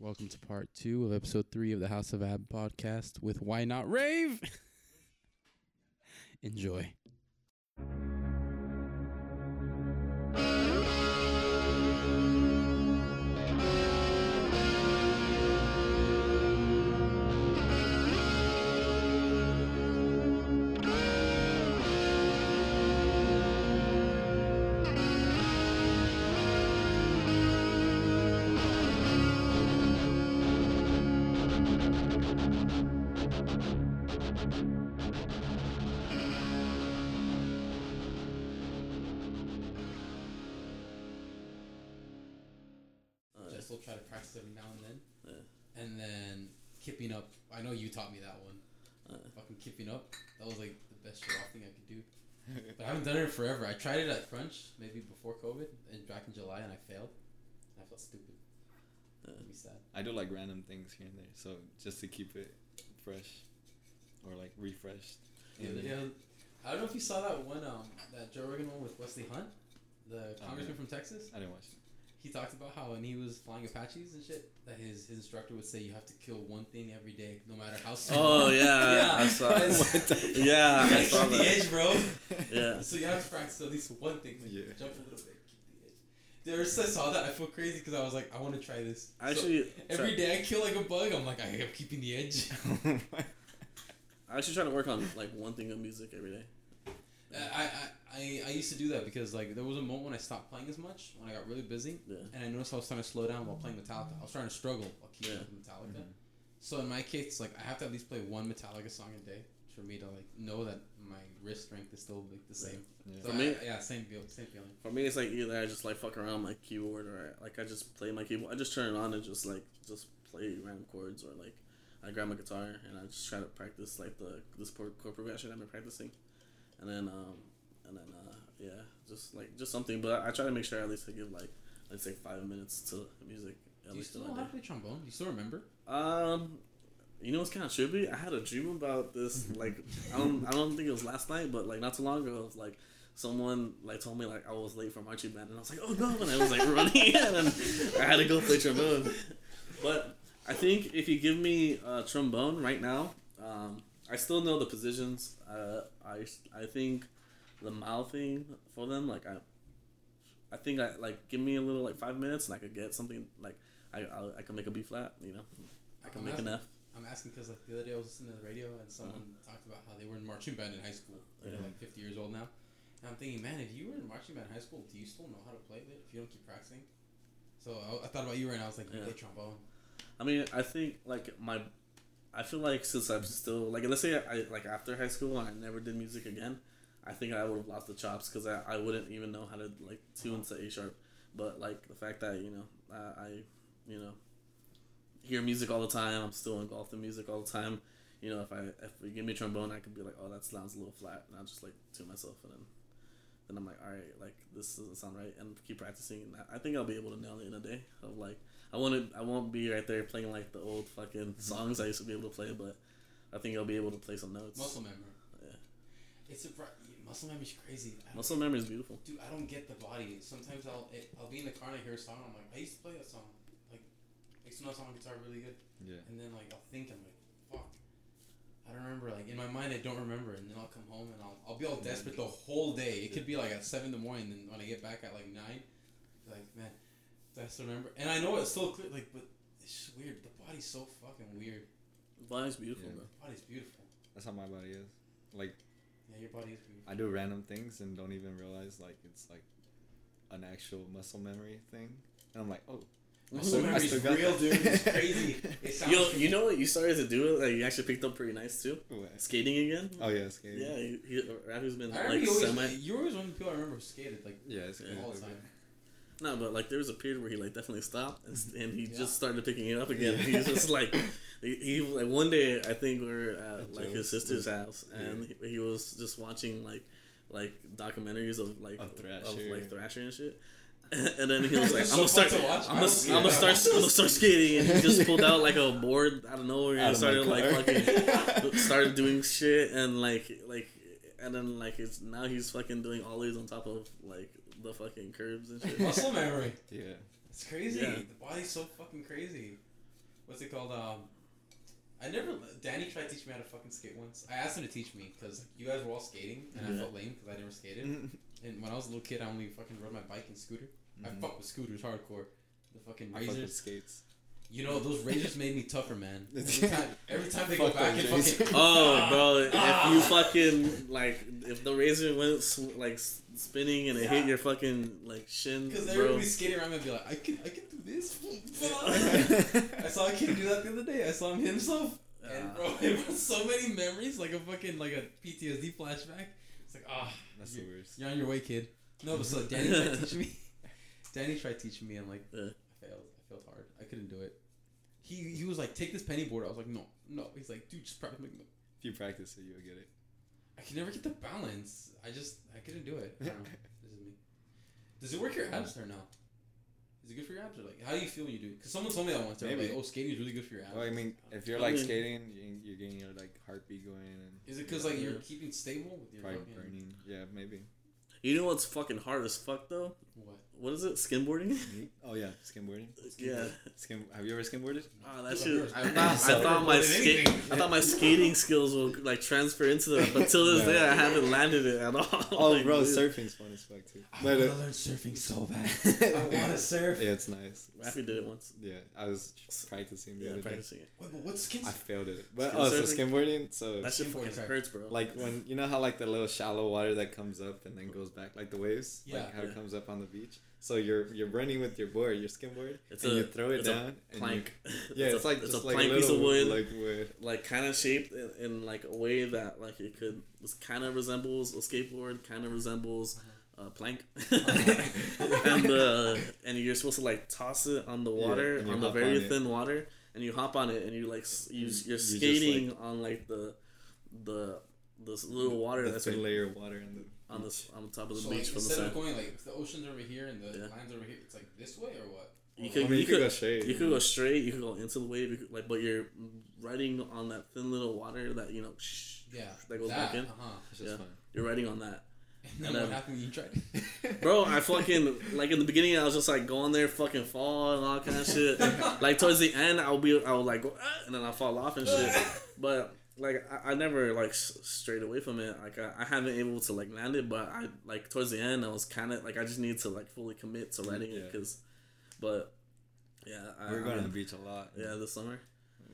Welcome to part two of episode three of the House of Ab podcast with Why Not Rave. Enjoy. Haven't done it in forever. I tried it at Crunch maybe before COVID and back in July and I failed. I felt stupid. uh, Made sad. I do like random things here and there, so just to keep it fresh or like refreshed. Yeah, yeah. I don't know if you saw that one, um, that Joe Rogan one with Wesley Hunt, the Oh, congressman yeah. from Texas. I didn't watch it. He talked about how when he was flying Apaches and shit, that his, his instructor would say you have to kill one thing every day, no matter how oh, small. oh yeah, Yeah. I saw. What That. Yeah, You I gotta saw keep the edge, bro. Yeah. So you have to practice at least one thing. Like Yeah. Jump a little bit, keep the edge. Dude, ever since I saw that, I feel crazy because I was like, I want to try this. So Actually, every try- day I kill like a bug. I'm like, I am keeping the edge. I actually try to work on like one thing of music every day. I, I, I, I used to do that because like there was a moment when I stopped playing as much when I got really busy, Yeah. and I noticed I was trying to slow down while playing Metallica. I was trying to struggle while keeping Yeah. up with Metallica. Mhm. So in my case, like I have to at least play one Metallica song a day for me to like know that my wrist strength is still like the same. Yeah. So For me- yeah, same feel, same feeling. For me, it's like either I just like fuck around my keyboard or I, like I just play my keyboard. I just turn it on and just like just play random chords or like I grab my guitar and I just try to practice like the this chord chord progression I've been practicing, and then um and then uh yeah just like just something. But I try to make sure at least I give like let's say five minutes to music. At Do you least still know how to play trombone? Do you still remember? Um, you know what's kind of trippy? I had a dream about this. Like, I don't, I don't think it was last night, but like not too long ago, it was like someone like told me like I was late for marching band, and I was like, oh no, and I was like running, and I had to go play trombone. But I think if you give me a trombone right now, um, I still know the positions. Uh, I, I think the mouthing for them, like I, I think I like give me a little like five minutes, and I could get something like I, I, I can make a B flat, you know. I can I'm make an asking, F. I'm asking because like the other day I was listening to the radio and someone uh-huh. talked about how they were in marching band in high school. They're Yeah. like 50 years old now. And I'm thinking, man, if you were in marching band in high school, do you still know how to play it if you don't keep practicing? So I, I thought about you right now. I was like, you Yeah. play trombone. I mean, I think like my, I feel like since I'm still like let's say I like after high school and I never did music again, I think I would have lost the chops because I, I wouldn't even know how to like tune to A sharp. But like the fact that you know I, I you know hear music all the time, I'm still engulfed in music all the time. You know, if I if you give me a trombone, I could be like, oh, that sounds a little flat, and I'll just like tune myself, and then then I'm like, all right, like this doesn't sound right, and keep practicing. And I- think I'll be able to nail it in a day. Of like, I won't I won't be right there playing like the old fucking songs I used to be able to play, but I think I'll be able to play some notes. Muscle memory. Yeah. It's a br- muscle memory's crazy. Muscle memory is beautiful. Dude, I don't get the body. Sometimes I'll it, I'll be in the car and I hear a song. I'm like, I used to play that song. Like, I used to know that song on guitar really good. Yeah. And then like I'll think I'm like, fuck. I don't remember. Like in my mind, I don't remember. And then I'll come home and I'll I'll be all desperate the whole day. It could be like at seven in the morning. And then when I get back at like nine, like man, do I still remember? And I know it's still clear. Like, but it's just weird. The body's so fucking weird. Body's beautiful, Yeah. bro. The body's beautiful. That's how my body is. Like Yeah, your body is beautiful. I do random things and don't even realize like it's like an actual muscle memory thing. And I'm like, oh, Muscle I memory's still got real, that. dude. It's crazy. It sounds. You you know what you started to do it? Like you actually picked up pretty nice too. what? Skating again. Oh yeah, skating. Yeah, he, he, Rafi's been I like you always, semi. you were always one of the people I remember who skated like Yeah, it's Yeah. all the time. No, but like there was a period where he like definitely stopped and, and he Yeah. just started picking it up again. Yeah. He's just like he, he like one day I think we are at At like his sister's house and he, he was just watching like like documentaries of like Of Thrasher. like Thrasher and shit. And then he was like, "I'm gonna start, fun to watch. I'm gonna, I'm gonna start, I'm gonna start skating." And he just pulled out like a board out of nowhere Out and of started like fucking started doing shit and like like and then like it's now he's fucking doing ollies on top of like the fucking curbs and shit. Muscle memory. Yeah. It's crazy. Yeah. The body's so fucking crazy. what's it called? Um, I never. Danny tried to teach me how to fucking skate once. I asked him to teach me because you guys were all skating and I felt lame because I never skated. And when I was a little kid, I only fucking rode my bike and scooter. I Mhm. fuck with scooters hardcore. The fucking I razors. skates. You know those razors made me tougher, man. Every time, every time they go Fuck back and razors. fucking. Oh, bro! If Ah. you fucking like, if the razor went sw- like s- spinning and it hit your fucking like shin, Because bro. everybody's skating around and be like, I can, I can do this. I saw a kid do that the other day. I saw him hit himself, and Ah. bro, it was so many memories, like a fucking like a PTSD flashback. It's like ah, That's the you're, worst. you're on your way, kid. No, but so Danny tried teaching me. Danny tried teaching me. I'm like, Yeah. I failed. I failed hard. I couldn't do it. He he was like, take this penny board. I was like, no, no. He's like, dude, just practice. Like, no. If you practice it, you'll get it. I can never get the balance. I just I couldn't do it. I don't know. this is me. Does it work your abs or no? Is it good for your abs or like how do you feel when you do? it? Because someone told me that once. Maybe. like, oh, skating is really good for your abs. Well, I mean, if you're I like mean- skating, you- you're getting your like heartbeat going and is it because like you're keeping stable with your probably burning. Yeah, maybe. You know what's fucking hard as fuck though? what? What is it? Skimboarding? Oh yeah, skimboarding. yeah. Skim. Have you ever skimboarded? Oh, that Yeah, shit. I thought, I thought my done skate. I thought my skating skills would like transfer into that, but till this No. day I haven't landed it at all. Oh, Like, bro, dude. surfing's fun as fuck too. I But want uh, to learn surfing so bad. I want to surf. yeah, it's nice. Rafi did it once. Yeah, I was practicing the Yeah, other day. practicing it. Wait, but what skins? I failed it. But Skin oh, so surfing? skimboarding. So That shit Skimboard fucking hurts, bro. like when you know how like the little shallow water that comes up and then goes back, like the waves, Yeah. like how Yeah. it comes up on the beach. So you're you're running with your board, your skimboard, It's and a- you throw it it's down. and plank. You, yeah, it's, a, like it's just a like plank piece of wood, like wood. like kind of shaped in, in like a way that like it could kind of resembles a skateboard, kind of resembles a plank, and uh, and you're supposed to like toss it on the water you on the very on it. thin water, and you hop on it and you like you, You- you're you just, skating on like the the this little water the that's thin like, layer of water in the on the on the top of the so beach like, from the instead of going like if the ocean's over here and the Yeah. land's over here, it's like this way or what? You could- I mean, you, you could could- go straight. You could go straight, you could go into the wave, could, like, but you're riding on that thin little water that you know, shh, yeah, that goes back in. Uh-huh. It's just yeah. fun. You're riding on that, And then And what then- happened you tried? bro. I fucking like in the beginning, I was just like going there, fucking fall and all kind of shit. like towards the end, I'll be, I will like go, ah, and then I fall off and shit. But like I, I never like s- strayed away from it. Like I, I haven't been able to like land it, but I like towards the end, I was kind of like I just need to like fully commit to mm, riding it because, but yeah, I, We're I going to the beach a lot. yeah this summer.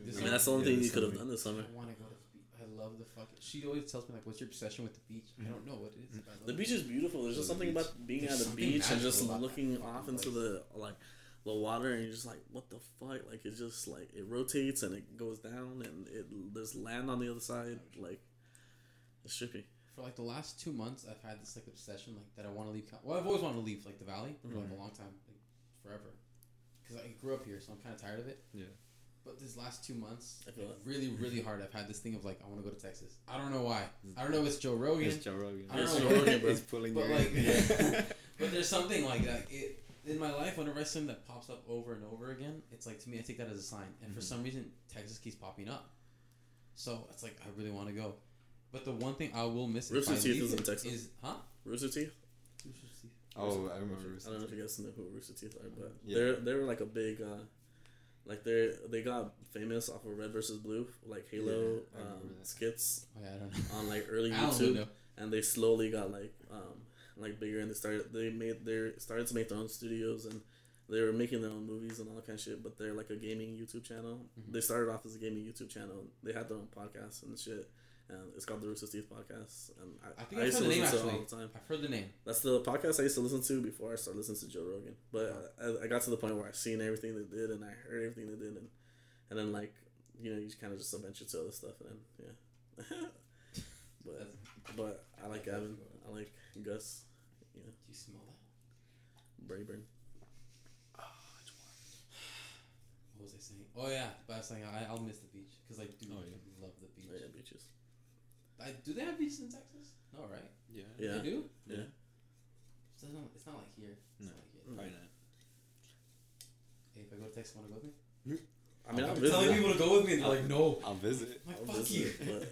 This I mean, that's the only Yeah, thing you could have done this summer. I want to go to the beach. I love the fucking. She always tells me like, "What's your obsession with the beach?" I don't know what it is. Mm. but I love The beach is beautiful. There's just The something beach. about being There's at a beach and just looking off fucking into the like the water and you're just like, what the fuck? Like it just like it rotates and it goes down and it there's land on the other side. Like it's trippy. for like the last two months, I've had this like obsession like that I want to leave. Cal- Well, I've always wanted to leave like the valley for like Mhm. a long time, like forever, because I grew up here, so I'm kind of tired of it. Yeah. But this last two months, I feel like, really, really hard. I've had this thing of like I want to go to Texas. I don't know why. I don't know if it's Joe Rogan, It's Joe Rogan. I don't It's know. Joe Rogan, bro. He's pulling but like, ear. but there's something like that. It in my life, whenever I see something that pops up over and over again, it's like to me, I take that as a sign. And for Mhm. some reason, Texas keeps popping up. So it's like I really want to go. But the one thing I will miss if Rooster I Teeth leave is in it Texas. is huh? Rooster Teeth. oh, I remember. I don't know if you guys know who Rooster Teeth are, but Yeah. they're they're like a big. uh like they they got famous off of Red versus Blue, like Halo Yeah, um, skits Oh, yeah, I don't know. on like early YouTube. and they slowly got like um like bigger and they started they made their started to make their own studios and they were making their own movies and all that kind of shit but they're like a gaming youtube channel. Mhm. they started off as a gaming youtube channel. They had their own podcast and shit. And it's called the Rooster Teeth podcast. And I, I think I used to the name listen to it all the time. I've heard the name. that's the podcast I used to listen to before I started listening to Joe Rogan. But I, I got to the point where I seen everything they did and I heard everything they did and and then like you know you kind of just venture to other stuff and then yeah. But but I like Gavin. I like Gus. do you smell that? Brayburn. Ah, what was I saying? Oh yeah, but I was saying I, I'll miss the beach because oh, I do Oh, yeah. love the beach. Oh, yeah, beaches. I, do they have beaches in Texas? No, right? Yeah. Yeah. They do. Yeah. It's not, it's not like here. It's No. not like here. Probably not. Hey, if I go to Texas, want to go with me? Hmm. I mean, I'm, I've been visit. telling people to go with me, and they're like, no. I'll visit. I'm like, I'll fuck visit, you.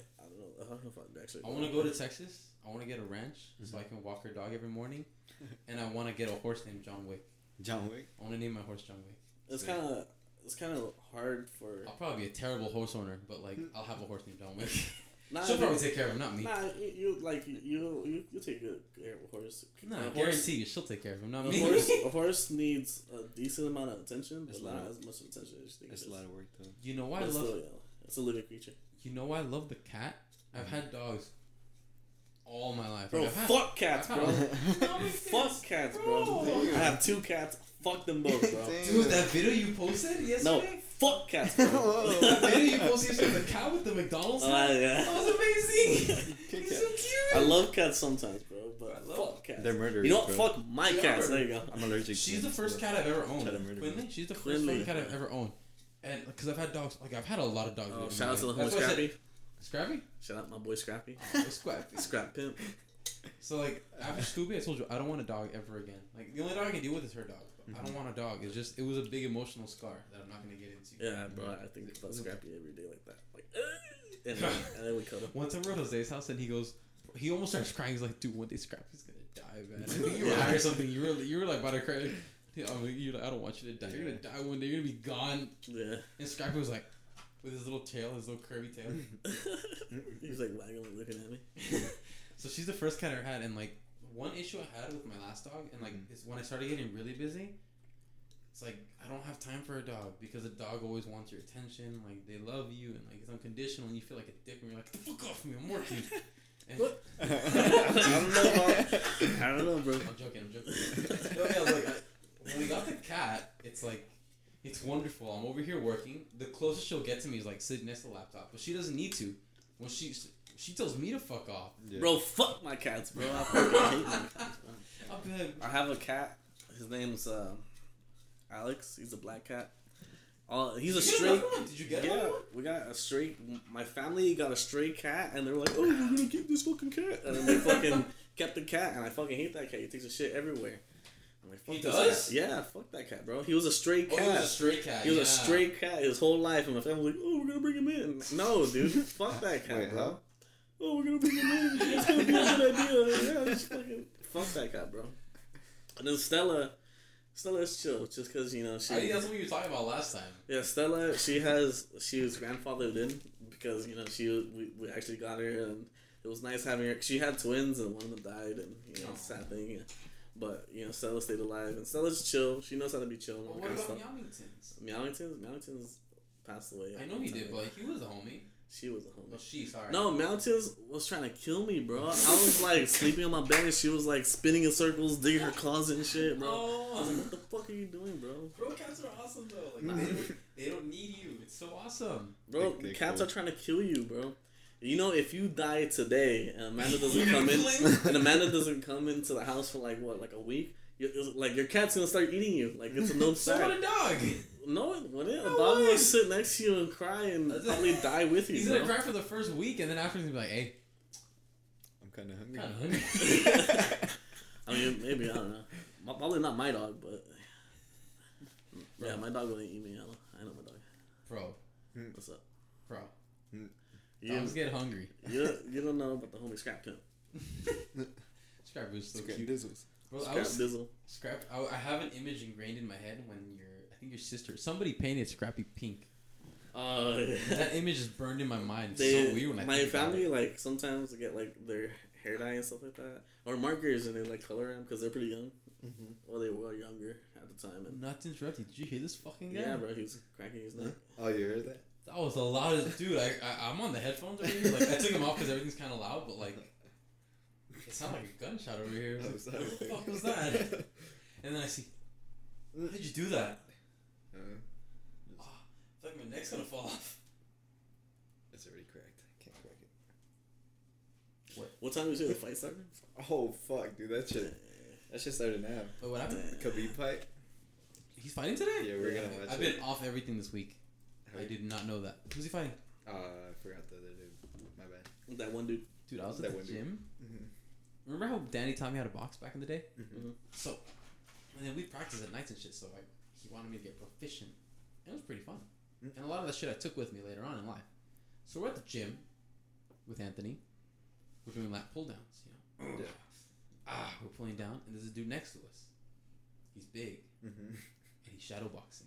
Uh-huh, but I don't know. I don't know if I'd actually. I want to go to Texas. I want to get a ranch so mm-hmm. I can walk her dog every morning, and I want to get a horse named John Wick. John Wick. I want to name my horse John Wick. It's kind of. it's kind of hard for. I'll probably be a terrible horse owner, but like I'll have a horse named Dominic. Nah, She'll probably take care of him, not me. Nah, you, you like you you you, you take good care of a horse. No, a I horse, guarantee you, she'll take care of him, not a me. horse, a horse needs a decent amount of attention, but It's not not- as much attention as you think. It's a lot of work though. you know why I love still, yeah, it's a living creature. You know why I love the cat? I've had dogs all my life. Bro, Like, I've had- fuck cats, bro. fuck cats, bro. Bro. I have two cats. Fuck them both, bro. Dude, that video you posted yesterday? No, fuck cats, bro. that video you posted yesterday, the cat with the McDonald's Oh, yeah. That was amazing. Kick He's cat. so cute. I love cats sometimes, bro, but I love- fuck cats. They're murderers. You know what? bro. Fuck my They cats. are. There you go. I'm allergic. She's to the first so- cat I've ever owned. Try to murder me. Quinley? She's the first Quinley. cat I've ever owned. And because I've had dogs, like I've had a lot of dogs. Oh, in shout my out to the life. homie That's why I said- Scrappy. Shout out my boy Scrappy. Oh, Scrappy. Scrap pimp. So like after Scooby, I told you I don't want a dog ever again. Like the only dog I can deal with is her dog. But I don't mm-hmm. want a dog. It's just it was a big emotional scar that I'm not gonna get into. Yeah, bro. I think about mm-hmm. Scrappy every day like that. Like, and then, and then we cut him. One time we're at Jose's house and he goes, he almost starts crying. He's like, dude, one day Scrappy's gonna die, man. I think you were high or something. You were you were like about to cry. Yeah, oh, I'm like, you're like, I don't want you to die. You're gonna die one day. You're gonna be gone. Yeah. And Scrappy was like, with his little tail, his little curvy tail. He's like wagging, like, looking at me. so she's the first cat I ever had, and like one issue I had with my last dog, and like mm-hmm. is when I started getting really busy. It's like I don't have time for a dog because a dog always wants your attention. Like they love you and like it's unconditional, and you feel like a dick when you're like, "Get the fuck off me, I'm working." And What? I don't know. About, I don't know, bro. I'm joking. I'm joking. no, yeah, like I, when we got the cat, it's like it's wonderful. I'm over here working. The closest she'll get to me is like sitting next to the laptop, but she doesn't need to. When she she tells me to fuck off. Yeah. Bro, fuck my cats, bro. I fucking hate my cats, bro. I'll be like, I have a cat. His name's uh, Alex. He's a black cat. Uh, he's a "Did you stray. Did you get Yeah, one? we got a stray. My family got a stray cat, and they were like, "Oh, we're gonna keep this fucking cat," and then they fucking kept the cat, and I fucking hate that cat. He takes a shit everywhere. I'm like, fuck He does? cat. Yeah, fuck that cat, bro. He was a stray Oh, cat. he was a stray cat. He was yeah. a stray cat his whole life, and my family was like, "Oh, we're gonna bring him in." No, dude, fuck that cat, Wait, bro. how? Oh, we're gonna bring him in. It's gonna be a good idea. Yeah, just fucking fuck that cat, bro. And then Stella, Stella's chill, just because you know she. I think that's what you were talking about last time. Yeah, Stella, she has she was grandfathered in because you know she we, we actually got her and it was nice having her. She had twins and one of them died and you know Aw. sad thing. Yeah. But you know Stella stayed alive and Stella's chill. She knows how to be chill and all But that what about stuff. Meowingtons? Meowingtons, Meowingtons passed away. I know he did, but like, he was a homie. she was a homie. Well, homie. she, sorry. No, Mountains was trying to kill me, bro. I was like sleeping on my bed and she was like spinning in circles, digging her claws and shit, bro. I was like, Oh. what the fuck are you doing, bro? Bro, cats are awesome though. Like, they, don't, they don't need you. It's so awesome. Bro, They- they cats cool. are trying to kill you, bro. You know, if you die today and Amanda doesn't come in, and Amanda doesn't come into the house for like what, like a week, you, like your cat's gonna start eating you. Like it's a known So what a dog. No, it wouldn't. A dog way. will sit next to you and cry and That's- probably die with you, He's bro. gonna cry for the first week, and then after he's gonna be like, "Hey, I'm kind of hungry. kind of hungry." I mean, maybe I don't know. Probably not my dog, but yeah, Bro. my dog wouldn't eat me. I know, I know my dog. Bro, hmm. What's up? Bro, You, dogs get hungry. you, don't, you don't know about the homie Scrap Pimp. Scrap was so Scrap cute. dizzles. Bro, I was Dizzle. scrap. I, I have an image ingrained in my head when your, I think your sister, somebody painted Scrappy pink. Uh, That image is burned in my mind. It's they, so weird when I my think about family it. like sometimes they get like their hair dye and stuff like that, or markers, and they like color them because they're pretty young. Mm-hmm. Well, they were younger at the time, and Not to interrupt you, did you hear this fucking guy? yeah, bro, he was cracking his neck. Oh, you heard that? That was a lot of dude. I, I I'm on the headphones over here. Like I took them off because everything's kind of loud, but like it sounded like a gunshot over here. Was like, what the fuck was that? And then I see, how did you do that? Uh, Oh, I feel like my neck's gonna fall off. it's already cracked. Can't crack it. What What time did you say the fight started? Oh fuck, dude, that shit. That shit started now. Wait, what happened? Khabib fight. He's fighting today. Yeah, we're Yeah. gonna watch it. I've it. been off everything this week. I did not know that. Who's he fighting? Uh, I forgot the other dude. My bad. That one dude. Dude, I was at That the one gym. Mm-hmm. Remember how Danny taught me how to box back in the day? Mm-hmm. So, and then we practiced at nights and shit. So like, he wanted me to get proficient. It was pretty fun, Mm. and a lot of the shit I took with me later on in life. So we're at the gym with Anthony. We're doing lat pull downs. You know, Yeah. ah, we're pulling down, and there's a dude next to us. He's big Mm-hmm. and he's shadow boxing.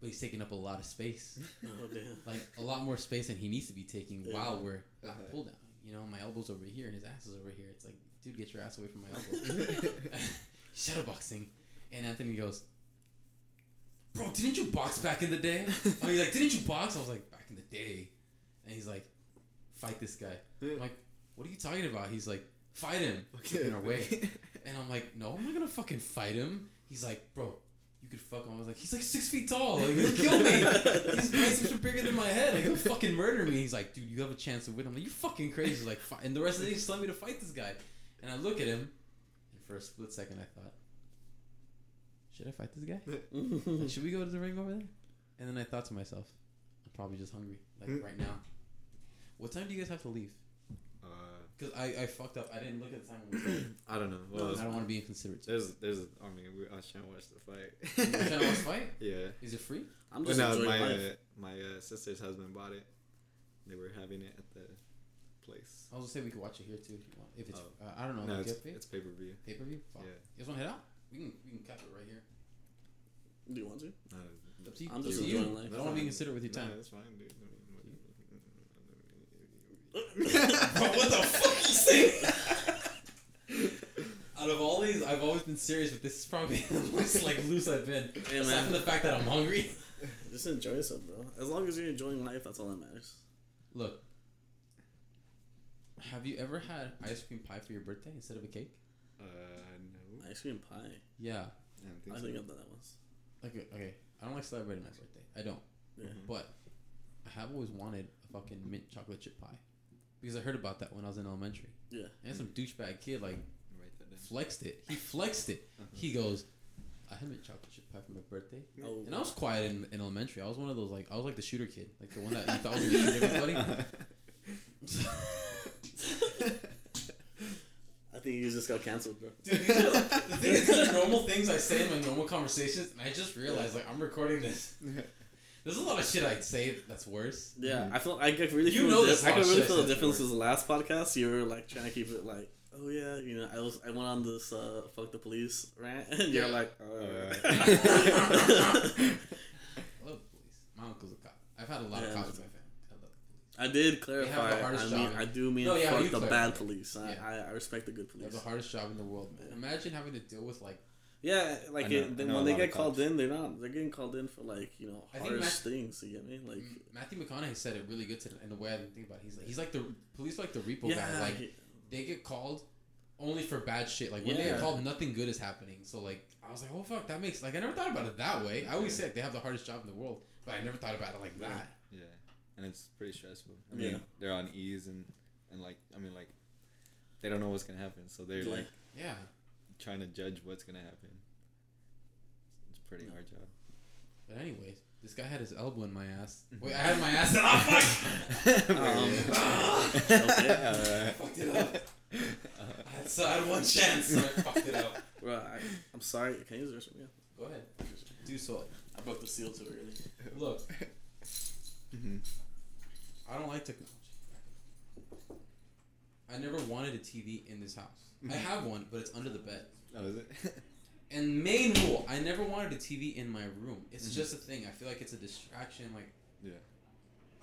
But he's taking up a lot of space, Oh damn. like a lot more space than he needs to be taking Yeah. while we're at Uh-huh. pull down. You know, my elbow's over here and his ass is over here. It's like, dude, get your ass away from my elbow. Shadowboxing, and Anthony goes, "Bro, didn't you box back in the day?" I mean, like, didn't you box? I was like, "Back in the day," and he's like, "Fight this guy." I'm like, "What are you talking about?" He's like, "Fight him." Okay. in our way. And I'm like, no, I'm not gonna fucking fight him. He's like, bro, you could fuck him. I was like, he's like six feet tall. Like, he'll kill me. His biceps are bigger than my head. Like, he'll fucking murder me. He's like, dude, you have a chance to win. I'm like, you fucking crazy. Like, "Fi-" and the rest of the day, he's telling me to fight this guy. And I look at him, and for a split second, I thought, should I fight this guy? Like, should we go to the ring over there? And then I thought to myself, I'm probably just hungry, like right now. What time do you guys have to leave? Because I, I fucked up. I didn't look at the time when we started. I don't know. I don't want to be inconsiderate. there's there's. I mean, we, I was trying to watch the fight. You trying to watch the fight? Yeah. Is it free? I'm But just no, enjoying my life. uh, my uh, sister's husband bought it. They were having it at the place. I was gonna say we could watch it here too if you want. If it's, Oh. uh, I don't know. No, it's, it's pay per view. Pay per view. Yeah. You guys want to head out? We can we can cap it right here. Do you want to? Uh, It's up to you. I'm just up to you. enjoying life. I don't want to be considerate with your No, time. that's fine, dude. Bro, what the fuck you saying? Out of all these, I've always been serious, but this is probably the most like loose I've been. Hey, Aside from the fact that I'm hungry. Just enjoy yourself, bro. As long as you're enjoying life, that's all that matters. Look, have you ever had ice cream pie for your birthday instead of a cake? Uh, no. Ice cream pie. Yeah. I don't think I so. think I've done that once. Okay. Okay. I don't like celebrating my birthday. I don't. Yeah. But I have always wanted a fucking mint chocolate chip pie because I heard about that when I was in elementary. Yeah. And some douchebag kid like Write that down. flexed it. He flexed it. Uh-huh. He goes, "I had a chocolate chip pie for my birthday," Oh. and I was quiet in, in elementary. I was one of those like I was like the shooter kid, like the one that you thought was gonna shoot everybody. I think you just got canceled, bro. Dude, these are, the thing is, these normal things I say in my normal conversations, and I just realized like I'm recording this. There's a lot of shit I'd say that's worse. Yeah, I feel I could really You feel know the this di- I lot could of really feel the difference the since the last podcast. You were like trying to keep it like, oh yeah, you know, I was I went on this uh, fuck the police rant, and you're Yeah. like, Alright. I love the police. My uncle's a cop. I've had a lot Yeah. of cops in my family. I love the police. I did the clarify. I mean, job. I do mean No, yeah, fuck the clarify. bad police. I, Yeah. I, I respect the good They have police. the hardest job in the world, man. Imagine having to deal with like Yeah, like know- it, then when they get called cops. in, they're not. They're getting called in for like you know I harsh Matt- things. You get me? Like Matthew McConaughey said it really good to, in the way I didn't think about it. He's like he's like the police like the repo yeah, guy. Like he- they get called only for bad shit. Like when they get called, nothing good is happening. So like I was like, oh fuck, that makes like I never thought about it that way. I always say like, they have the hardest job in the world, but I never thought about it like that. Yeah, and it's pretty stressful. I mean, Yeah. they're on ease and and like I mean like they don't know what's gonna happen, so they're Yeah. like Yeah. Trying to judge what's gonna happen. It's a pretty Yeah. hard job. But anyways, this guy had his elbow in my ass. Wait, I had my ass. Oh fuck! Um, okay. Fucked it up. I had, so I had one chance, so I fucked it up. bro, I, I'm sorry. Can you use this? Yeah. Go ahead. Do so. I broke the seal too early. Look, hmm I don't like technology. I never wanted a TV in this house. I have one, but it's under the bed. Oh, is it? And main rule, I never wanted a TV in my room. It's Mhm. just a thing. I feel like it's a distraction. Like, Yeah.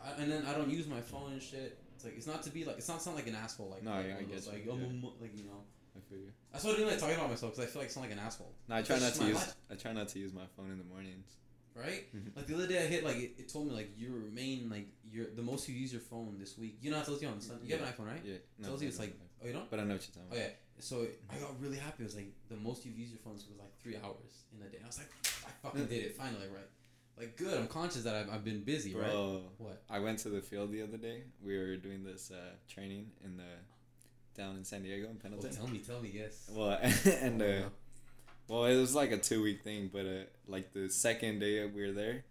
I, and then I don't use my phone and shit. It's like it's not to be like it's not sound like an asshole. Like No, like yeah, I get those, you, like yeah. I'm mo- like you know. I feel you. That's why I didn't like talking about myself because I feel like I sound like an asshole. No, I try not to use. life. I try not to use my phone in the mornings. Right? Mhm. Like the other day, I hit like it, it told me like your main like your the most you use your phone this week. You know, it tells you on Sun. You have an iPhone, right? Yeah. tells you it's like oh you don't. But I know what you're talking Oh about. yeah. So I got really happy. It was like the most you've used your phone was like three hours in a day. I was like, I fucking did it finally, right? Like good. I'm conscious that I've, I've been busy, right? What? I went to the field the other day. We were doing this uh, training in the down in San Diego in Well, Pendleton. tell me, tell me, yes. Well, and uh, well, it was like a two week thing, but uh, like the second day we were there,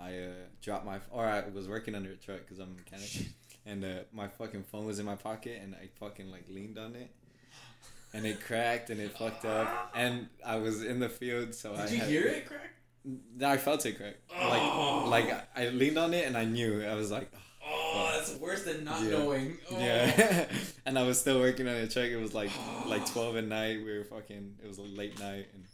I uh, dropped my or I was working under a truck because I'm a mechanic, and uh, my fucking phone was in my pocket, and I fucking like leaned on it, and it cracked and it fucked up, and I was in the field, so I Did you had- hear it crack? I felt it crack. Oh. Like like I leaned on it and I knew I was like. Oh, that's worse than not Yeah. knowing. Oh. Yeah, and I was still working on a check. It was like like twelve at night. We were fucking. It was a late night, and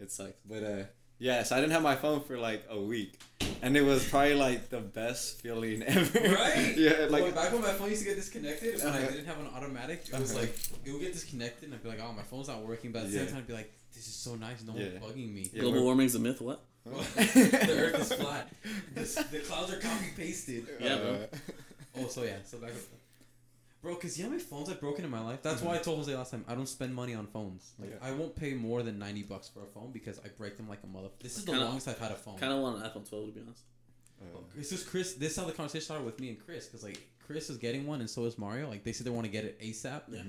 it sucked. But uh, Yes, I didn't have my phone for like a week, and it was probably like the best feeling ever. Right? yeah, Like like back when my phone used to get disconnected, when I Uh-huh. didn't have an automatic, it was Uh-huh. like it would get disconnected, and I'd be like, "Oh, my phone's not working." But at the Yeah. same time, I'd be like, "This is so nice. No Yeah. one's bugging me." Yeah, Global we're- warming's a myth. What? The Earth is flat. The, the clouds are copy pasted. Yeah, bro. Uh, Oh, so yeah, so back. Bro, cause you know how many phones I've broken in my life? That's why I told Jose last time I don't spend money on phones. Like Yeah. I won't pay more than ninety bucks for a phone because I break them like a motherfucker. This is the Kinda- longest I've had a phone. Kind of want an iPhone 12 to be honest. uh, This is Chris. This is how the conversation started with me and Chris, because like Chris is getting one, and so is Mario. Like they said they want to get it ASAP. Yeah.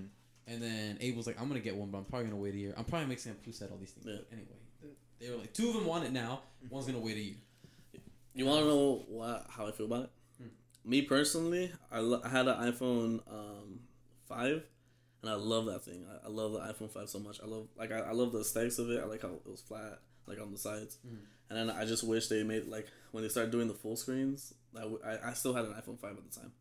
And then Abel's like, "I'm gonna get one, but I'm probably gonna wait a year. I'm probably mixing up who said all these things. Yeah. But anyway, they were like, two of them want it now. One's gonna wait a year. You want to know what how I feel about it? Hmm. Me personally, I, lo- I had an iPhone um, five, and I love that thing. I, I love the iPhone five so much. I love like I, I love the aesthetics of it. I like how it was flat, like on the sides, Mhm. and then I just wish they made like when they started doing the full screens. I, w- I, I still had an iPhone five at the time.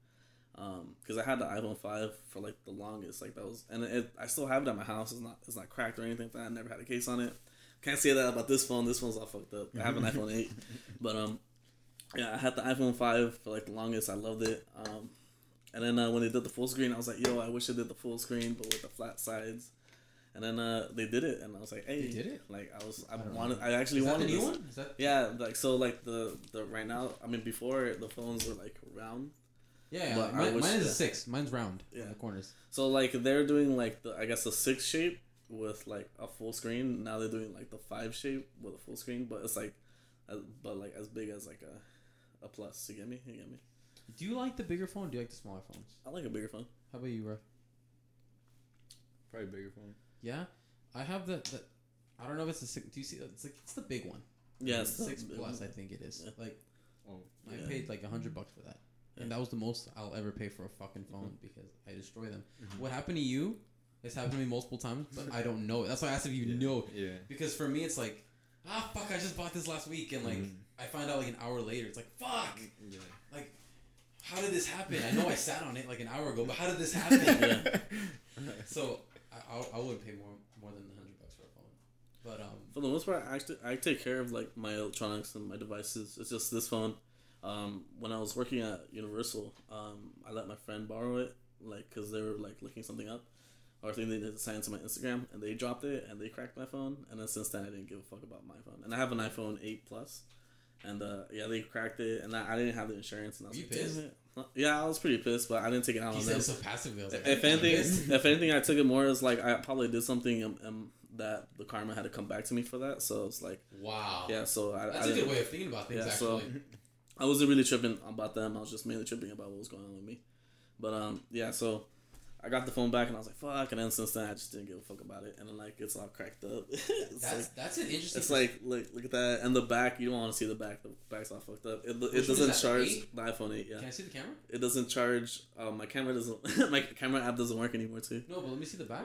because I had the iPhone five for like the longest, like that was, and it, I still have it at my house. It's not, it's not cracked or anything like that. I never had a case on it. Can't say that about this phone. This one's all fucked up. I have an iPhone eight, but um, yeah, I had the iPhone five for like the longest. I loved it. Um, and then uh, when they did the full screen, I was like, yo, I wish they did the full screen, but with the flat sides. And then uh, they did it, and I was like, hey, They did it? Like I was, I, I wanted, know. I actually Is that the wanted new this. one? Is that? Yeah, like so, like the the right now. I mean, before the phones were like round. Yeah, yeah. Mine, mine is a six. Mine's round. Yeah. the corners. So like they're doing like the I guess the six shape with like a full screen. Now they're doing like the five shape with a full screen, but it's like, as, but like as big as like a, a plus. You get me? You get me? Do you like the bigger phone? Or do you like the smaller phones? I like a bigger phone. How about you, bro? Probably bigger phone. Yeah, I have the, the I don't know if it's the six. Do you see? It's like it's the big one. Yeah, It's it's six the- plus. I think it is. Yeah. Like Oh, I Yeah. paid like a hundred bucks for that, and that was the most I'll ever pay for a fucking phone because I destroy them. Mhm. What happened to you? It's happened to me multiple times, but I don't know it. That's why I asked if you Yeah. know. yeah. Because for me, it's like, ah, fuck! I just bought this last week, and like Mhm. I find out like an hour later. It's like, fuck! Yeah. Like, how did this happen? I know I sat on it like an hour ago, but how did this happen? Yeah. So I, I, I would pay more more than a hundred bucks for a phone, but um, For the most part, I actually I take care of like my electronics and my devices. It's just this phone. Um, when I was working at Universal, um, I let my friend borrow it, like, cause they were like looking something up, or I think they did sign to my Instagram, and they dropped it, and they cracked my phone, and then since then I didn't give a fuck about my phone, and I have an iPhone eight plus, and uh, yeah, they cracked it, and I, I didn't have the insurance, and I was like, damn pissed? it. Yeah, I was pretty pissed, but I didn't take it out he on them. so passively. Like, If anything, if anything, I took it more as like I probably did something um, um, that the karma had to come back to me for that. So it's like, wow, yeah. So I, that's I a good way of thinking about things. Yeah, so- actually, I wasn't really tripping about them. I was just mainly tripping about what was going on with me. But um, yeah. So I got the phone back and I was like, fuck. And then since then, I just didn't give a fuck about it. And then like it's all cracked up. it's that's like that's an interesting. it's like look look at that and the back. You don't want to see the back. The back's all fucked up. It, it Which one is doesn't charge eight? the iPhone eight. Yeah. Can I see the camera? It doesn't charge. Um, my camera doesn't. my camera app doesn't work anymore too. No, but let me see the back.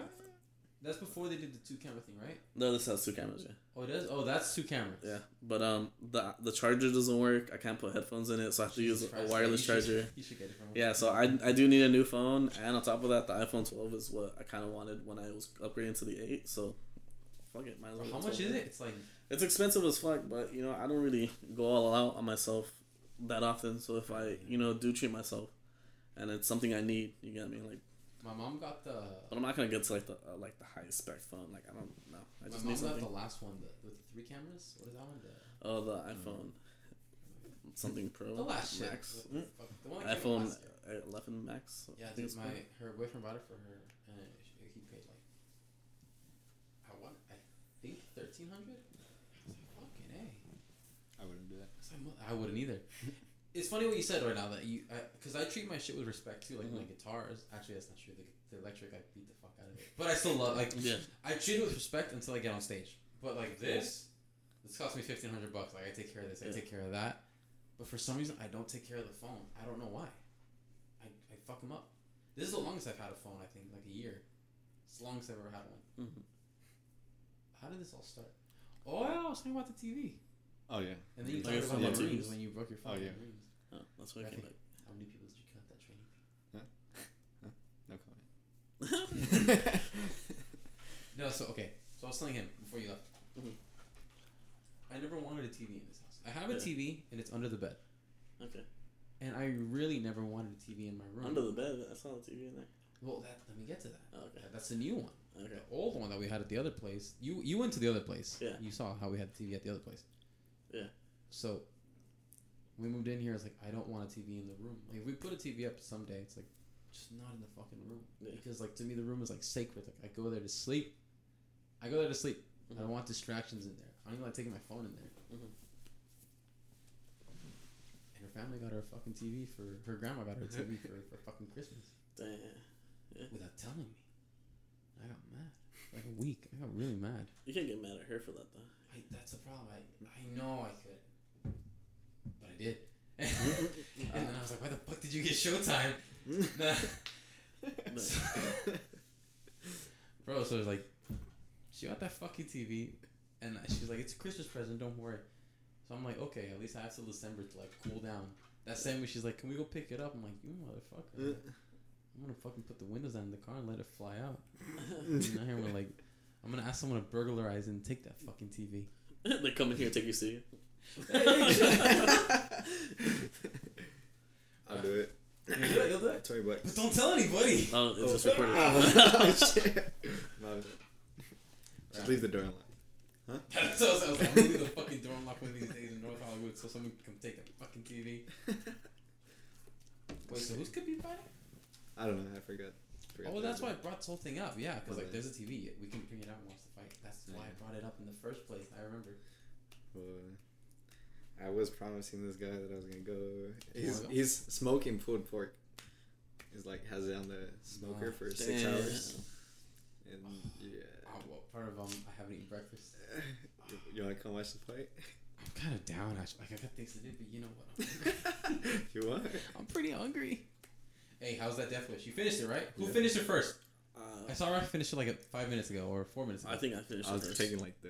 That's before they did the two camera thing, right? No, this has two cameras. Yeah. Oh, it does. Oh, that's two cameras. Yeah, but um, the the charger doesn't work. I can't put headphones in it, so I have to use Jesus a wireless you should- charger. You should get it from. Yeah, so I, I do need a new phone, and on top of that, the iPhone 12 is what I kind of wanted when I was upgrading to the 8. So, fuck it, might as well. How much is it? It's like It's expensive as fuck, but you know I don't really go all out on myself that often. So if I you know do treat myself, and it's something I need, you get me? Like, my mom got the. but I'm not gonna get to like the uh, like the highest spec phone. Like I don't know. I My just mom need got something. the last one, the, with the three cameras. What is that one? The, Oh, the iPhone something Pro the last shit. Max. What the fuck? The one that came out iPhone last year. 11 Max. Yeah, I Yeah, think dude, it's my called. her boyfriend bought it for her, and she, he paid like. I want. I think thirteen hundred. Fucking a. I wouldn't do that. So I'm- I wouldn't either. it's funny what you said right now that you, because I, treat my shit with respect too. Like my guitars. Actually, that's not true. The, the electric, I beat the fuck out of it. But I still love like. Yeah. I treat it with respect until I get on stage. But like this, this cost me fifteen hundred bucks. Like I take care of this, I Yeah. take care of that. But for some reason, I don't take care of the phone. I don't know why. I, I fuck them up. This is the longest I've had a phone. I think like a year. It's the longest I've ever had one. Mhm. How did this all start? Oh, yeah, I was talking about the TV. Oh yeah. And then you talked about phone my when you broke your phone. Oh, yeah. your rings. Oh, that's why I I came back. How many people did you cut that training? No comment. No, so okay. So I was telling him before you left. Mhm. I never wanted a TV in this house. I have a Yeah. TV and it's under the bed, Okay. and I really never wanted a TV in my room. Under the bed. I saw the TV in there. well, that, let me get to that. Oh, okay. That's the new one. Okay. The old one that we had at the other place. You you went to the other place. Yeah. You saw how we had the TV at the other place. Yeah. So we moved in here. I was like, I don't want a TV in the room. Like if we put a TV up someday, it's like just not in the fucking room. Yeah. Because like to me the room is like sacred. Like I go there to sleep. I go there to sleep. I Mhm. don't want distractions in there. I don't even like taking my phone in there. Mhm. And her family got her a fucking TV for her grandma got her a TV for, for fucking Christmas Damn. without telling me. I got mad. Like a week. I got really mad. You can't get mad at her for that though. I, that's the problem. I, I know I could, I did. Mm-hmm. and then I was like, "Why the fuck did you get Showtime?" Mm-hmm. Nah. Bro, so it was like, she got that fucking TV, and she's like, "It's a Christmas present. Don't worry." So I'm like, "Okay, at least I have till December to like cool down." That same week, she's like, "Can we go pick it up?" I'm like, "You motherfucker." Uh. I'm gonna fucking put the windows down in the car and let it fly out. and now here we're like, I'm gonna ask someone to burglarize and take that fucking TV. they come in here and take your seat. I'll do it. You'll do it, you'll do it. Twenty bucks. But don't tell anybody. Oh, it's Oh. just recorded. Oh, shit. My. Just leave the door unlocked. so I was like, I'm gonna leave the fucking door unlocked one of these days in North Hollywood so someone can come take that fucking TV. Wait, so who's could be fighting? I don't know. I forgot. forgot Oh, well, that's why I brought this whole thing up. Yeah, because like there's a TV. We can bring it out and watch the fight. That's why I brought it up in the first place. I remember. Well, I was promising this guy that I was gonna go. He's he's smoking pulled pork. He's like has it on the smoker Oh, for six Damn. hours. And yeah, Oh, well, part of um, I haven't eaten breakfast. you, you wanna come watch the fight? I'm kind of down. Actually, like I got things to do, but you know what? you want? I'm pretty hungry. Hey, how's that Death Wish? You finished it, right? Who Yeah. finished it first? I Uh, saw Ralph finish it like five minutes ago or four minutes ago. I think I finished I it was first. taking like the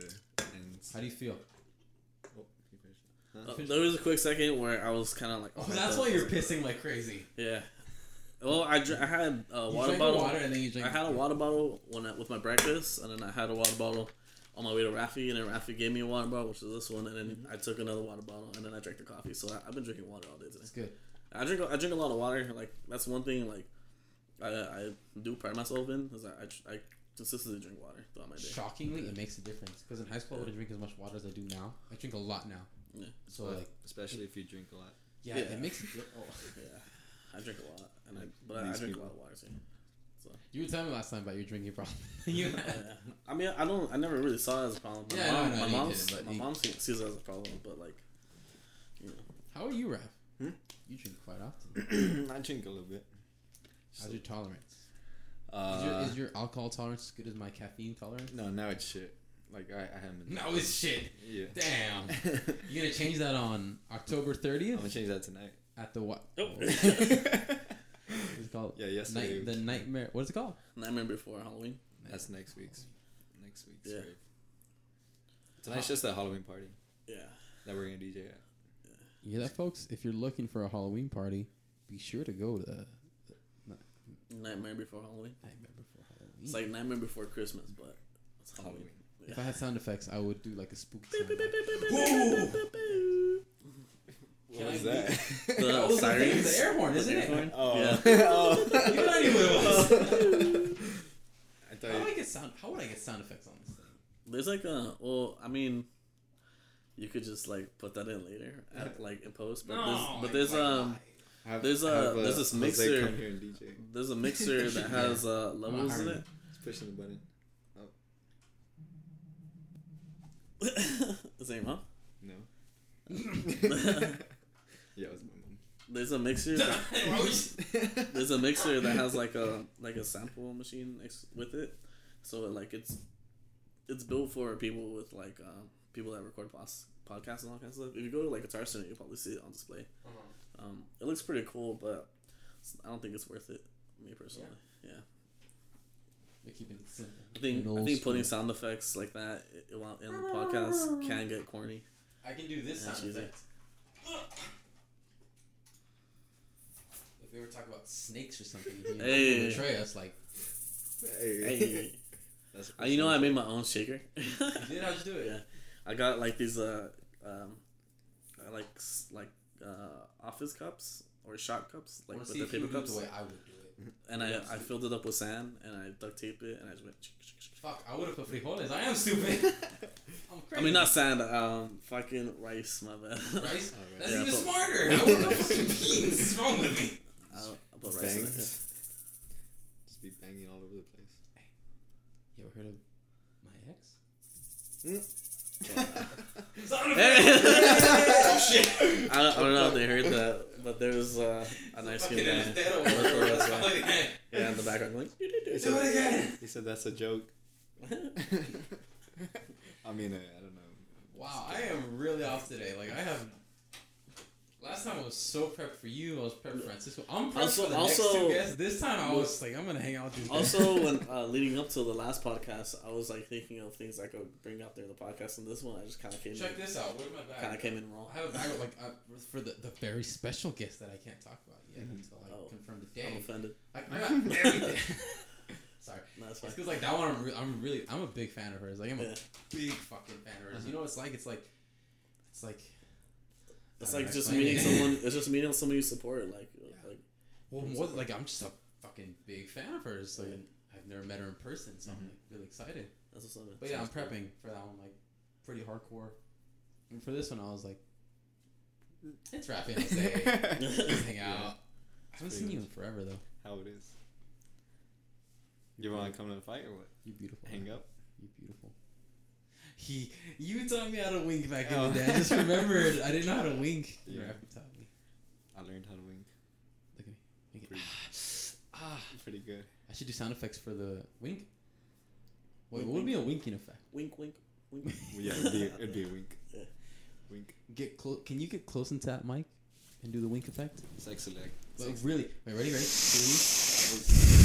ends. How do you feel? Oh. Uh, there was a quick second where I was kind of like, Oh, my that's why you're pissing like crazy. Yeah. Well, I, dr- I had a water bottle. water and then you drink. I had a water bottle when I, with my breakfast, and then I had a water bottle on my way to Rafi, and then Rafi gave me a water bottle, which is this one, and then Mm-hmm. I took another water bottle, and then I drank the coffee. So I, I've been drinking water all day today. It's good. I drink I drink a lot of water. Like that's one thing. Like I I do pride myself in is I tr- I consistently drink water throughout my day. Shockingly, it makes a difference. Because in high school, I wouldn't drink as much water as I do now. I drink a lot now. Yeah. So Well, like, especially if you drink a lot. yeah, Yeah. it makes it. Oh. Yeah, I drink a lot, and I but I, I drink people. a lot of water too. You were telling me last time about your drinking problem. you Yeah. I mean, I don't. I never really saw it as a problem. My Yeah, mom, no, no, my mom, didn't, but my you- mom sees sees it as a problem, but like, you know, How are you, Raph? Hmm? You drink quite often. I drink a little bit. How's your tolerance? Uh, is, your, is your alcohol tolerance as good as my caffeine tolerance? no, now it's shit. Like I, I haven't. No, it's shit. Yeah. Damn. I'm You gonna change that on October 30th I'm gonna change that tonight. at the what? Oh. What's it called? yeah, yesterday. Night, the nightmare. What is it called? Nightmare Before Halloween. That's next week's. Next week's. Yeah. rave. Tonight's just a Halloween party Yeah. that we're gonna DJ at. You hear that, folks? If you're looking for a Halloween party, be sure to go to the Nightmare Before Halloween. Nightmare Before Halloween. It's like Nightmare Before Christmas, but it's Halloween. Halloween. If I had sound effects, I would do like a spooky sound. What was that? The That was the thing, sirens. the air horn, isn't it? air horn? oh. Yeah. oh. You know what I knew it. I thought How do I get sound? How would I get sound effects on this thing? There's like a well, I mean, you could just like put that in later, at, like in post. But there's but there's um have, there's a- have, there's this Jose mixer. Come here and DJ. there's a mixer that has uh, levels in it. Just pushing the button. The same, huh? No. yeah, it was my mom. There's a mixer. That, there's a mixer that has like a like a sample machine next with it, so it, like it's it's built for people with like uh, people that record pos- podcasts and all kinds of stuff. If you go to like Guitar Center, you'll probably see it on display. Um, it looks pretty cool, but I don't think it's worth it. Me personally, yeah. We're keeping it simple. I think I old think putting sound effects like that in the podcast can get corny. I can do this Yeah, sound cheesy. effect. If we were talking about snakes or something, you know, Hey. betray us like. Hey. Hey, That's uh, you know I made my own shaker. You did? How'd you do it? Yeah. I got like these uh um, like like uh office cups or shot cups like with the paper would do it cups, the way I would do it. And I I filled it up with sand and I duct taped it and I just went. Fuck, I would have put frijoles. I am stupid. I'm crazy. I mean not sand, um, fucking rice. My bad. rice. Alright. That's Yeah, even but- smarter. I would have fucking beans. What's wrong with me? I'll, I'll put rice in it. Just be banging all over the place. Hey, You ever heard of my ex? Mm. Son of a- Hey! oh shit! I don't, I don't know if they heard that, but there was uh, a nice Fucking guy. in his dead over That's there. what Let's it call was, it again. Yeah, in the background, like. He Do said, it again. he said that's a joke. I mean, uh, I don't know. Wow, I am really off today. Like I have. Last time I was so prepped for you. I was prepped for Francisco. I'm prepped Also- for the also- next two guests. This time I was like, I'm gonna hang out with guys. Also, when uh, leading up to the last podcast, I was like thinking of things I could bring up there in the podcast, and this one I just kind of came check in, this out. What am I kind of came in wrong. I have a bag of like uh, for the, the very special guest that I can't talk about yet Mhm. until I Oh. confirm the I'm offended. I got everything. Sorry, no, that's fine. because like that one, I'm, re- I'm really, I'm a big fan of hers. Like I'm a Yeah. big fucking fan of hers. You know, what it's like, it's like, it's like, It's like just meeting it? someone. It's just meeting someone you support. Like, Yeah. like Well, more than- like I'm just a fucking big fan of hers. Like I've never met her in person, so I'm Mhm. like really excited. that's what's up. But yeah, I'm cool. prepping for that one, like pretty hardcore. And for this one, I was like, it's Rap Fiance. Let's hang out. I haven't seen pretty you in forever though. How it is. You want to come to the fight or what? You beautiful. Hang up? You beautiful. He, you taught me how to wink back in Oh. the day. I just remembered. I didn't know how to wink. Yeah. Rap taught me. I learned how to wink. Look at me. Make it. Pretty, Ah. pretty good. I should do sound effects for the wink. Wait, Wink, what would be a winking effect? Wink, wink, wink. Well, yeah, it'd be, it'd be a wink. Wink. Get close. Can you get close into that mic and do the wink effect? Sexy leg. Like, Sexy. really? Wait, ready? Ready? Three.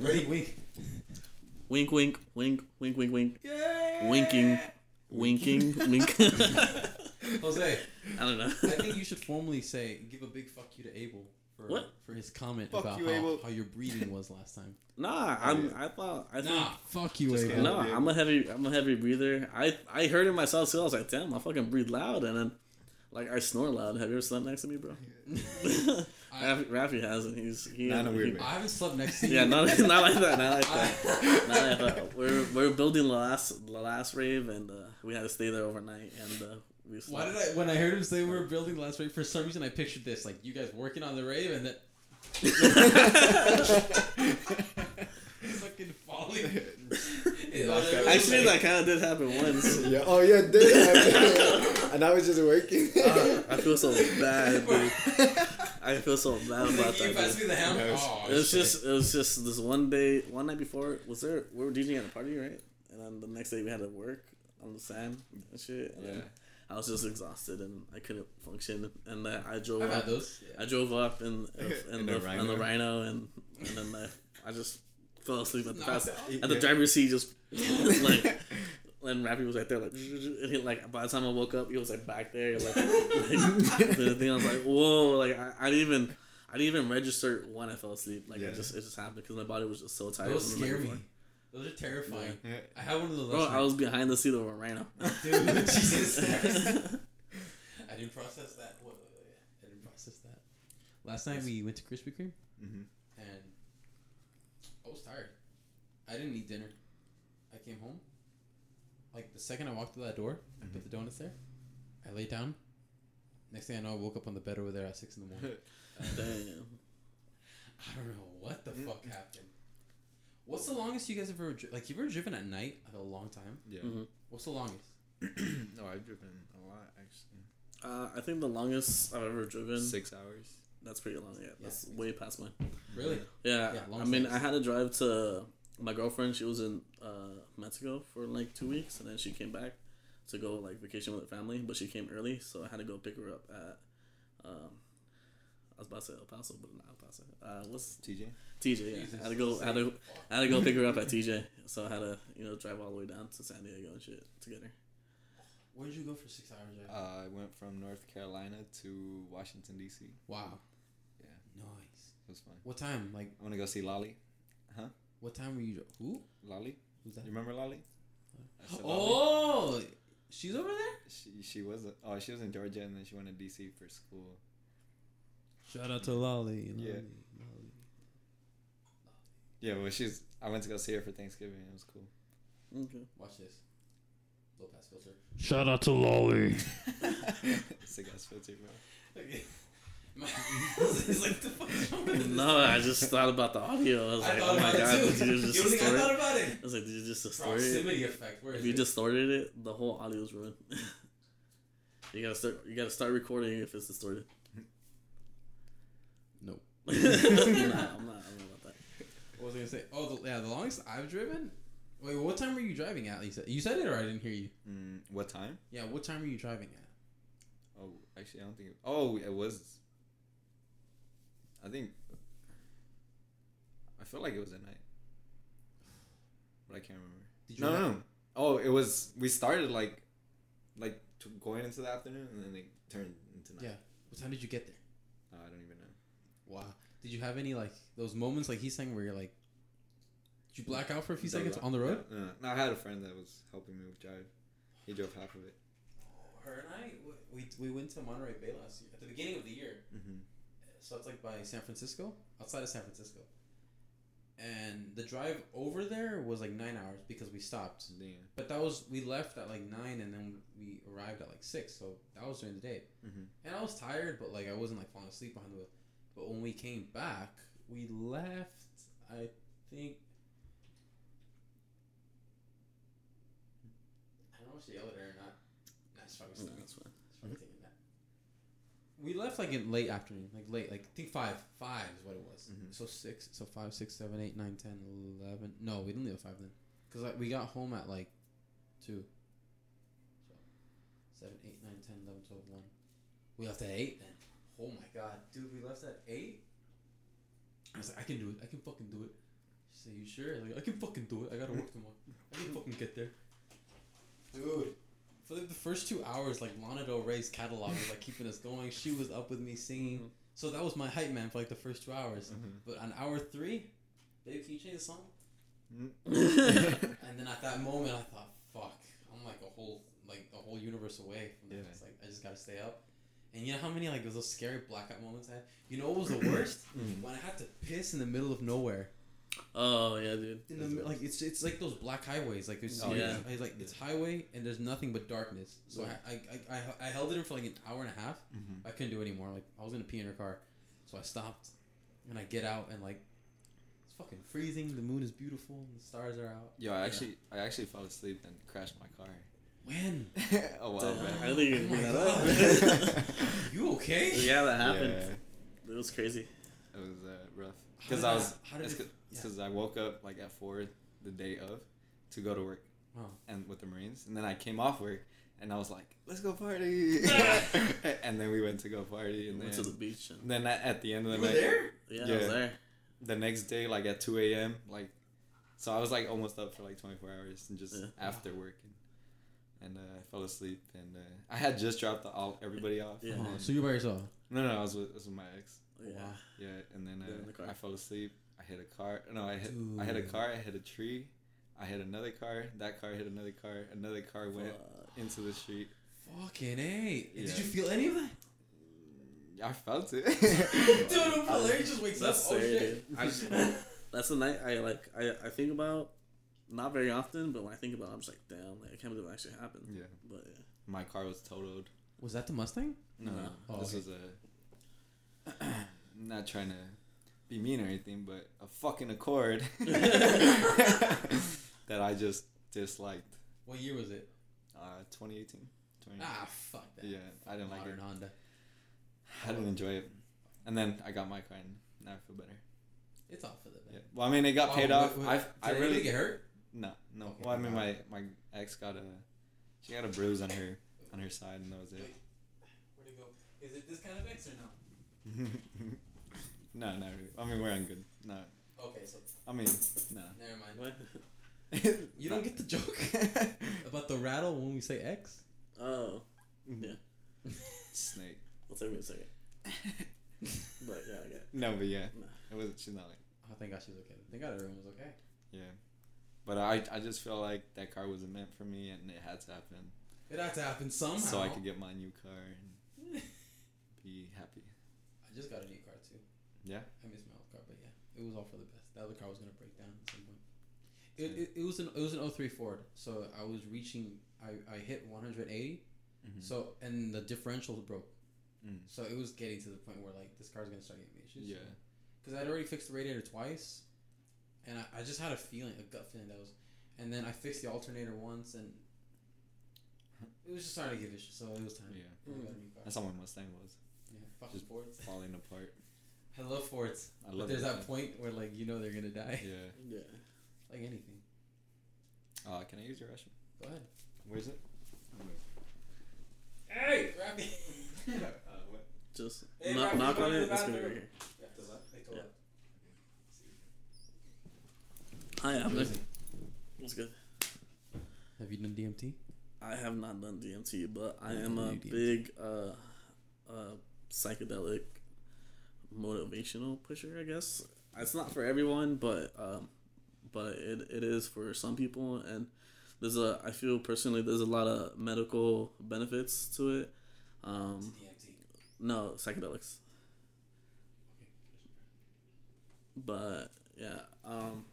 Ready? Wink. Wink, wink, wink, wink, wink, wink. Yeah. Winking, winking, wink. Jose, I don't know. I think you should formally say, give a big fuck you to Abel for What? for his comment Fuck about you, how, Abel. how your breathing was last time. Nah, I'm. I thought. I think. Nah, fuck you, Just Abel. kidding. No, I'm a heavy. I'm a heavy breather. I I heard it myself too. I was like, damn, I fucking breathe loud, and then like I snore loud. Have you ever slept next to me, bro? I, Rafi, Rafi hasn't. He's he. Not in a he- way. I haven't slept next to you. Yeah, not, not like that. Not like that. Not like that. We're we're building the last the last rave, and uh, we had to stay there overnight, and uh, we. Why Slept. did I? When I heard him say we were building the last rave, for some reason I pictured this like you guys working on the rave and then fucking falling. Actually, that kind of did happen once. yeah. Oh yeah, it did happen. and I was just working. Uh, I feel so bad, dude. I feel so bad about that. pass dude. me the ham. No, Oh, It was shit. just it was just this one day, one night before. Was there we were DJing at a party, right? And then the next day we had to work on the sand and shit. And Yeah. then I was just exhausted and I couldn't function. And then I drove I've up. had those. I drove up in in, In the, the in the Rhino. Rhino and and then I, I just fell asleep at the Knocked fast at the driver's seat. Just like and Rappy was right there, like, and he, like by the time I woke up, he was like back there, like, like the thing. I was like, whoa, like I, I didn't even, I didn't even register when I fell asleep. Like Yeah. it just, it just happened because my body was just so tired. Those from the night scare me. Those are terrifying. Yeah. I had one of those. Bro, I was behind the seat of a Rhino. Dude, Jesus Christ. I didn't process that. I didn't process that. Last night we went to Krispy Kreme Mhm. and I was tired. I didn't eat dinner. I came home. Like the second I walked through that door, I put the donuts there. I laid down. Next thing I know, I woke up on the bed over there at six in the morning. Damn. I don't know what the fuck happened. What's the longest you guys have ever dri- like? You've ever driven at night like a long time? Yeah. Mhm. What's the longest? no, I've driven a lot actually. Uh, I think the longest I've ever driven. Six hours. That's pretty long. Yeah, that's Yeah. way past mine. Really? Yeah, Yeah, long I mean, flights. I had to drive to my girlfriend. She was in uh, Mexico for like two weeks, and then she came back to go like vacation with her family. But she came early, so I had to go pick her up at. Um, I was about to say El Paso, but not El Paso. Uh, what's TJ. TJ? Yeah, Jesus, I had to go. I had to. I had to go pick her up at TJ, so I had to you know drive all the way down to San Diego and shit to get her. Where did you go for six hours? Jay? Uh, I went from North Carolina to Washington D.C. wow. Yeah. Nice. It was fun. What time? Like I want to go see Lolly. What time were you? Who? Lolly. Who's that? You remember Lolly? I Lolly. Oh, she's over there. She she was oh she was in Georgia and then she went to DC for school. Shout out to Lolly. Yeah. Yeah, well she's I went to go see her for Thanksgiving. It was cool. Okay. Watch this. Low pass filter. Shout out to Lolly. Sick ass filter, bro. it's like the fuck is wrong with this? No, I just thought about the audio. I was I like, oh my god, it did you You just don't I distort thought it? about it? I was like, did you just distort it? Proximity effect. Where is If you it? distorted it, the whole audio's ruined. you gotta start. You gotta start recording if it's distorted. Nope. nah, I'm not. I'm not. I'm not about that. What was I gonna say? Oh, the, yeah, the longest I've driven. Wait, what time were you driving at? Lisa, you said it or I didn't hear you. Mm, what time? Yeah, what time were you driving at? Oh, actually, I don't think. It, oh, it was. I think. I felt like it was at night, but I can't remember. Did you No, have- no, no. Oh, it was. We started like, like t- going into the afternoon, and then it turned into night. Yeah. What time did you get there? Oh, I don't even know. Wow. Did you have any like those moments like he's saying where you're like, did you black out for a few The seconds ro- on the road? No, no, no, I had a friend that was helping me with drive. He drove half of it. Her and I, we, we went to Monterey Bay last year at the beginning of the year. Mm-hmm. So it's like by San Francisco, outside of San Francisco. And the drive over there was like nine hours because we stopped. Damn. But that was we left at like nine and then we arrived at like six. So that was during the day. Mm-hmm. And I was tired, but like I wasn't like falling asleep behind the wheel. But when we came back, we left. I think. I don't know if she yelled at her or not. She's probably Yeah, sleeping. that's fine. She's probably taking a nap. We left like in late afternoon, like late, like I think five. Five is what it was. Mhm. So six, so five, six, seven, eight, nine, ten, eleven. No, we didn't leave at five then, because like we got home at like two. So seven, eight, nine, ten, eleven, twelve, one. We left at eight then. Oh my god, dude, we left at eight. I was like, I can do it. I can fucking do it. She said, "You sure?" I was like, I can fucking do it. I gotta work tomorrow. I can fucking get there. Dude, for like the first two hours, like Lana Del Rey's catalog was like keeping us going. She was up with me singing. So that was my hype man for like the first two hours. Mm-hmm. But on hour three, babe, can you change the song? Mm-hmm. And then at that moment, I thought, fuck, I'm like a whole like a whole universe away from this. Yeah. It's like I just gotta stay up. And you know how many like those scary blackout moments I had? You know what was the worst? Mhm. when I had to piss in the middle of nowhere. Oh yeah, dude. In the mi- like it's it's like those black highways. Like it's, Oh, yeah. it's like it's highway and there's nothing but darkness. So I, I, I, I, I held it in for like an hour and a half. Mm-hmm. I couldn't do it anymore. Like I was gonna pee in her car, so I stopped, and I get out and like it's fucking freezing. The moon is beautiful. And the stars are out. Yo, I actually, I actually fell asleep and crashed my car. When? a while Damn, back. I think you Oh can bring that up. You okay? yeah, that happened. Yeah, It was crazy. it was uh, rough. Because I was, how did it's it- yeah. because I woke up like at four the day of to go to work Oh. and with the Marines, and then I came off work and I was like, let's go party, and then we went to go party, and Went then to the beach. And, then at, at the end of the You were night, there? yeah, I was there. the next day like at two a.m. like, so I was like almost up for like twenty four hours and just Yeah. after work and. And uh, I fell asleep, and uh, I had just dropped the, all everybody off. Yeah. Oh, so you by yourself? no, no, I was with, I was with my ex. Yeah. Yeah, and then Get in the uh. I fell asleep. I hit a car. No, I hit. I hit a car. I hit a tree. I hit another car. That car hit another car. Another car went into the street. Fucking a. Did you feel any of that? I felt it. Dude, I'm Larry just wakes up. That's Oh scary, shit. I just- That's the night I like. I, I think about, not very often, but when I think about, it, I'm just like, damn, like I can't believe it actually happened. yeah, But yeah. my car was totaled. Was that the Mustang? No, no, No. Oh, this okay. was a. not trying to be mean or anything, but a fucking Accord that I just disliked. What year was it? Uh, 2018. 2018. Ah, fuck that. Yeah, I didn't like Modern it. Honda. I didn't enjoy it. And then I got my car and now I feel better. It's all for the Yeah. Well, I mean, it got Oh, paid wait, off. wait, I Did I really get hurt? no no. Okay, well, I mean, my my ex got a she got a bruise on her on her side, and that was it. Where'd it go? Is it this kind of ex or no? no, no. really. I mean, we're on good. No, Okay, so I mean, no. never mind. What? You don't get the joke about the rattle when we say X. Oh, mm-hmm. Yeah. Snake. well, take me a second. But yeah, I get. It. No, but yeah, No. it was. She's not like Oh, thank God she's okay. Thank God everyone was okay. yeah. But I I just feel like that car wasn't meant for me, and it had to happen, It had to happen somehow. so I could get my new car and be happy. I just got a new car too. Yeah. I miss my old car, but yeah, it was all for the best. That other car was gonna break down at some point. It, it, it was an it was an 03 Ford, so I was reaching I, I hit 180, Mhm. so and the differential broke, Mm. so it was getting to the point where like this car's gonna start getting me issues. Yeah. because I'd already fixed the radiator twice, and I, I just had a feeling, a gut feeling that was, and then I fixed the alternator once, and it was just starting to give issues, so it was time. Yeah. I got a new car. That's how my Mustang was Yeah, fucking Just falling apart. I love Fords. I But there's that man. point where like you know they're gonna die, Yeah. Yeah. like anything. Uh, can I use your restroom? Go ahead. Where is it? Hey, Rafi. uh, what? Just Hey, knock, knock on it. the It's good bathroom. right here. Yeah. Hi, I'm Nick. What's good? Have you done DMT? I have not done DMT, but I am a DMT. big uh, uh, psychedelic motivational pusher. I guess it's not for everyone, but um, but it, it is for some people. And there's a I feel personally there's a lot of medical benefits to it. Um, no psychedelics, but yeah. Um,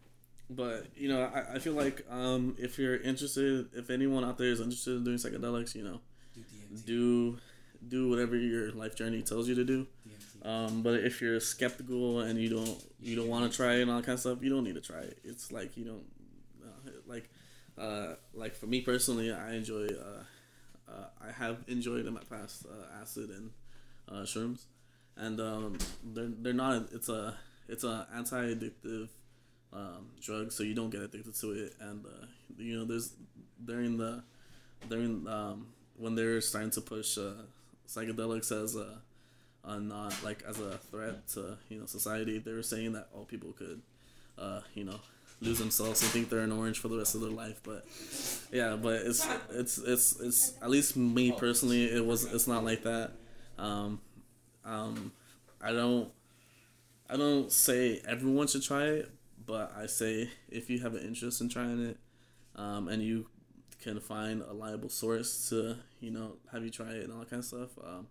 but you know, I, I feel like um, if you're interested, if anyone out there is interested in doing psychedelics, you know, Do do do whatever your life journey tells you to do. Um, but if you're skeptical and you don't you don't want to try it and all that kind of stuff, you don't need to try it. It's like you don't uh, like uh, like for me personally, I enjoy uh, uh, I have enjoyed in my past uh, acid and uh, shrooms, and um, they're they're not it's a it's a anti addictive um, drug, so you don't get addicted to it. And you know, there's during the during um, when they're starting to push psychedelics as a, a not like as a threat to you know society, they were saying that all people could, uh, you know, lose themselves and think they're an orange for the rest of their life. But yeah, but it's it's it's it's at least me personally, it was it's not like that. Um, um, I don't I don't say everyone should try it, but I say if you have an interest in trying it, um, and you can find a liable source to you know have you try it and all that kind of stuff, um,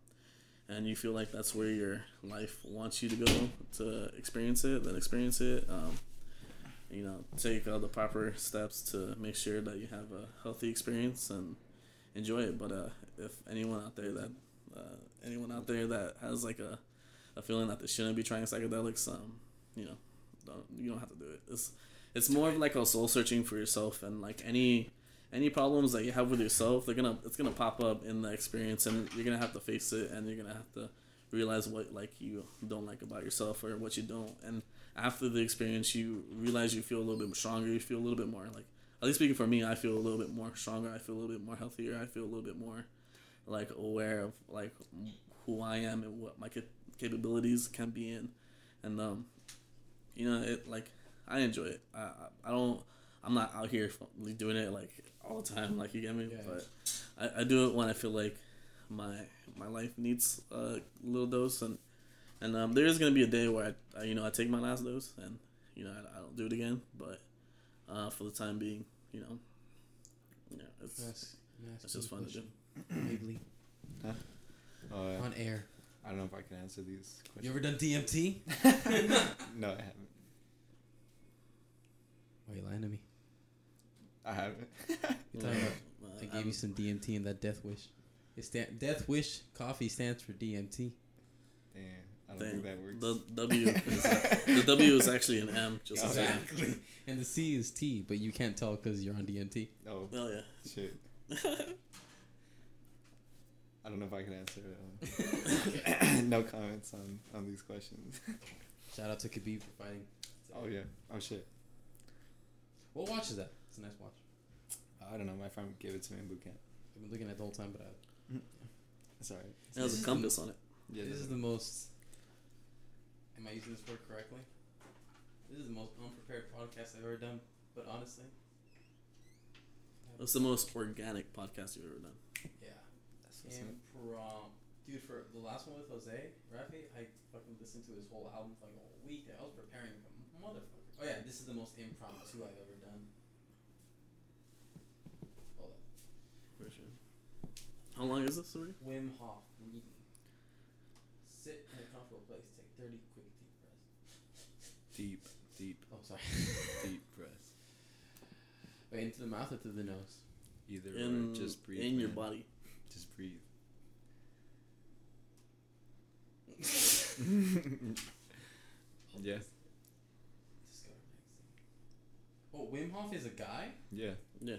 and you feel like that's where your life wants you to go to experience it, then experience it. Um, you know, take all the proper steps to make sure that you have a healthy experience and enjoy it. But uh, if anyone out there that uh, anyone out there that has like a, a feeling that they shouldn't be trying psychedelics, um, you know, don't, you don't have to do it. It's it's more of like a soul searching for yourself and like any any problems that you have with yourself, they're gonna it's gonna pop up in the experience and you're gonna have to face it and you're gonna have to realize what like you don't like about yourself or what you don't. And after the experience you realize you feel a little bit stronger you feel a little bit more like at least speaking for me i feel a little bit more stronger i feel a little bit more healthier i feel a little bit more like aware of like who i am and what my cap- capabilities can be in. And um you know it like i enjoy it. I, I don't i'm not out here doing it like all the time like you get me Yeah. but I, I do it when i feel like my my life needs a little dose and and um, there is gonna be a day where I, I you know I take my last dose and you know I, I don't do it again but uh, for the time being you know yeah it's Yes. it's just fun to do Maybe Uh, on air. I don't know if I can answer these questions. You ever done DMT? no, I haven't. Why are you lying to me? I haven't. You talking about? Uh, I gave I'm- you some DMT in that Death Wish. It's stand, Death Wish coffee stands for DMT. Damn, I don't Damn. think that works. the W is, the W is actually an M just as well. Exactly. And the C is T, but you can't tell because you're on DMT. oh oh yeah shit. I don't know if I can answer. No comments on on these questions. Shout out to Khabib for fighting. oh yeah. Oh shit. What watch is that? It's a nice watch. I don't know. My friend gave it to me in boot camp. I've been looking at it the whole time, but I, It's alright. it has a is compass on it Yeah. this is the most. Am I using this word correctly? This is the most unprepared podcast I've ever done. But honestly, it's the most organic podcast you've ever done yeah, That's what's up. improv. Dude, for the last one with Jose Rafi, I fucking listened to his whole album for like a whole week. I was preparing like a motherfucker. Oh yeah, this is the most impromptu I've ever done. How long is this already? Wim Hof breathing. Sit in a comfortable place. Take 30 quick deep breaths. Deep, deep, Oh, sorry. deep breath. Wait, into the mouth or through the nose? Either In or, just breathe. in your body. Just breathe. yeah, Just next. Oh, Wim Hof is a guy? yeah. Yeah.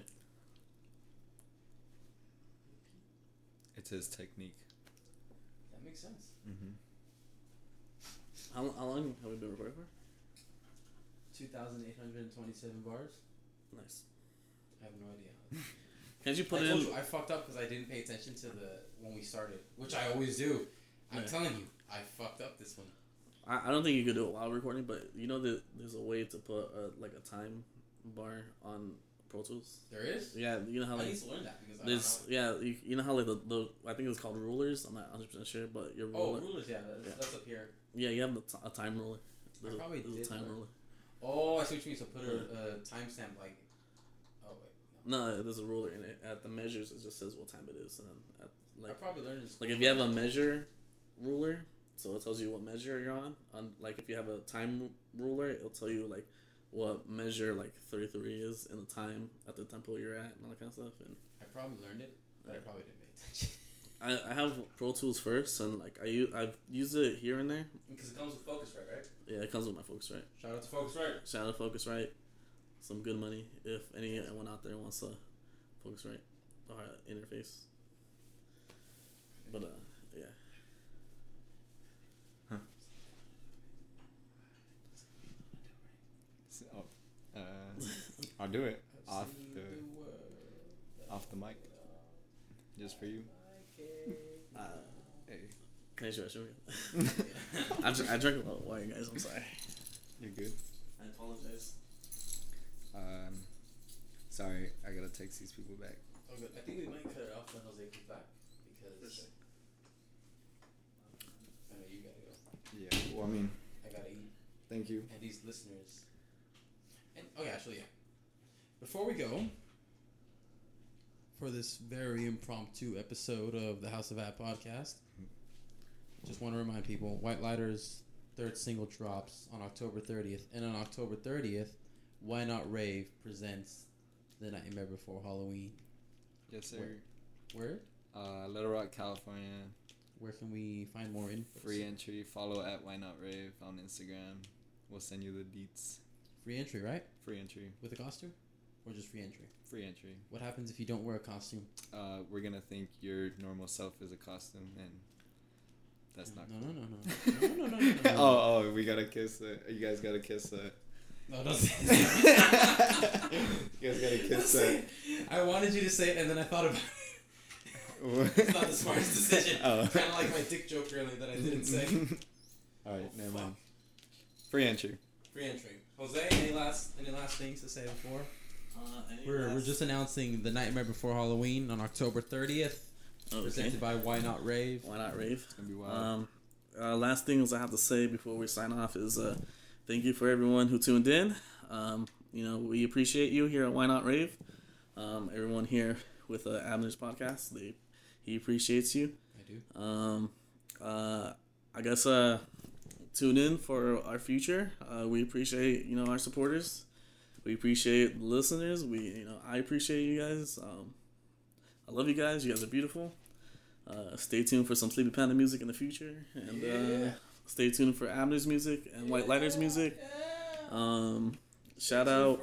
It's his technique. That makes sense. Mm-hmm. How, how long have we been recording for? 2,827 bars? Nice. I have no idea. Can't you put I in? told you, I fucked up because I didn't pay attention to the when we started, which I always do. I'm Yeah. telling you, I fucked up this one. I, I don't think you could do it while recording, but you know that there's a way to put a, like a time bar on Pro Tools. There is? Yeah, you know how like I need to learn that because I there's yeah you, you know how like the, the I think it's called rulers. I'm not 100 percent sure, but your oh, ruler. Oh, rulers, yeah, that's, Yeah. that's up here. Yeah, you have the t- a time ruler. There's, a- probably there's did a time learn. ruler. Oh, I see what you mean. So put a, a timestamp like. Oh wait, no. No, there's a ruler in it. At the measures, it just says what time it is, and then at, I like probably learned in like if you have a measure ruler, so it tells you what measure you're on. On like if you have a time ruler, it'll tell you like what measure like 33 is in the time at the tempo you're at and all that kind of stuff. And I probably learned it, but I probably didn't pay attention. I, I have Pro Tools first, and like I use, I've used it here and there. Because it comes with Focusrite, right? Yeah, it comes with my Focusrite. Shout out to Focusrite. Shout out to Focusrite. Some good money if anyone out there wants a Focusrite or a interface. But uh, yeah. So, uh, I'll do it off the off the mic, just for you. Uh, Hey, can I show show you? I, dr- I drank a lot of water, guys. I'm sorry. you're good. I apologize. Um, sorry, I gotta text these people back. Oh, good. I think we might cut it off when Jose comes back because I know you gotta go. Yeah. Well, I mean, I gotta eat, thank you. and these listeners. And oh yeah, actually yeah. Before we go, for this very impromptu episode of the House of Ab podcast, just want to remind people: White Lighters' third single drops on October 30th, and on October 30th, Why Not Rave presents the Nightmare Before Halloween. Yes, sir. Where? Where? Uh, Little Rock, California. Where can we find more info? Free entry. Follow at Why Not Rave on Instagram. We'll send you the deets. Free entry, right? Free entry. With a costume, or just free entry? Free entry. What happens if you don't wear a costume? Uh, we're gonna think your normal self is a costume, and that's not. No, no, no, no, no, no, no, no, no. no. oh, oh, we gotta kiss it. You guys gotta kiss it. no, don't say You guys gotta kiss say it. it. I wanted you to say it, and then I thought about it. It's not the smartest decision. Oh. Kind of like my dick joke earlier that I didn't say. All right, never Fuck. mind. Free entry. Free entry. Jose, any last any last things to say before? Uh, We're, we're just announcing the Nightmare Before Halloween on October 30th, okay. presented by Why Not Rave. Why not rave? It's gonna be wild. Um, uh, last things I have to say before we sign off is uh, thank you for everyone who tuned in. Um, you know, we appreciate you here at Why Not Rave. Um, everyone here with uh, Abner's podcast, they he appreciates you. I do. Um, uh, I guess uh, tune in for our future. Uh, we appreciate you know our supporters. We appreciate the listeners. We you know I appreciate you guys. Um, I love you guys. You guys are beautiful. Uh, stay tuned for some Sleepy Panda music in the future, and uh, stay tuned for Abner's music and White Lighters music. Um, shout out,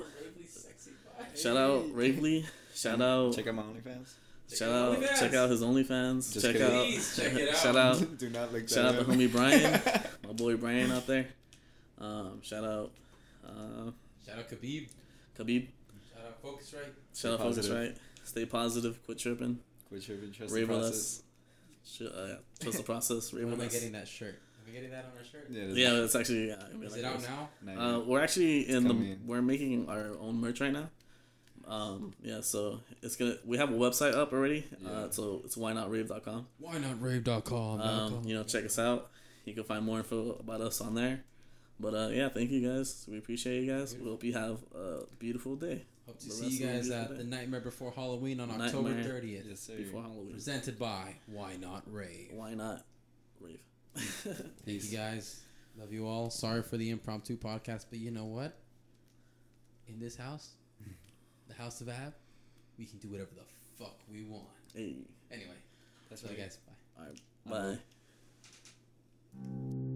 shout out Ravely. Shout out, Check out my OnlyFans. shout out, OnlyFans. check out his OnlyFans. Just check kidding. out, Please check it out. shout out, Do not look that shout out up. the homie Brian, my boy Brian out there. Um, shout out, uh, Shout out Khabib. Khabib. Shout out Focusrite. Shout out Focus. Right. Stay positive. Quit tripping. Quit tripping. Trust Rave the with process. us. Sh- uh, yeah, trust the process. Rave When with am I us. getting that shirt? Am I getting that on our shirt? Yeah, that's Yeah, it's actually. Yeah, Is like it out this. now? Uh, we're actually in the. in. We're making our own merch right now. Um, yeah, so it's gonna. We have a website up already. Yeah. Uh, so it's whynotrave.com. Why not rave.com? Um, you know, check us out. You can find more info about us on there. But uh, yeah, thank you guys. We appreciate you guys. We hope you have a beautiful day. Hope to The see you guys at day. the Nightmare Before Halloween on October Nightmare. 30th. Yes. Before Halloween. Presented by Why Not Ray. Why not? Rave. Thank you guys. Love you all. Sorry for the impromptu podcast, but you know what? In this house, the house of Ab, we can do whatever the fuck we want. hey. Anyway, That's love you right. guys. Bye. All right. Bye.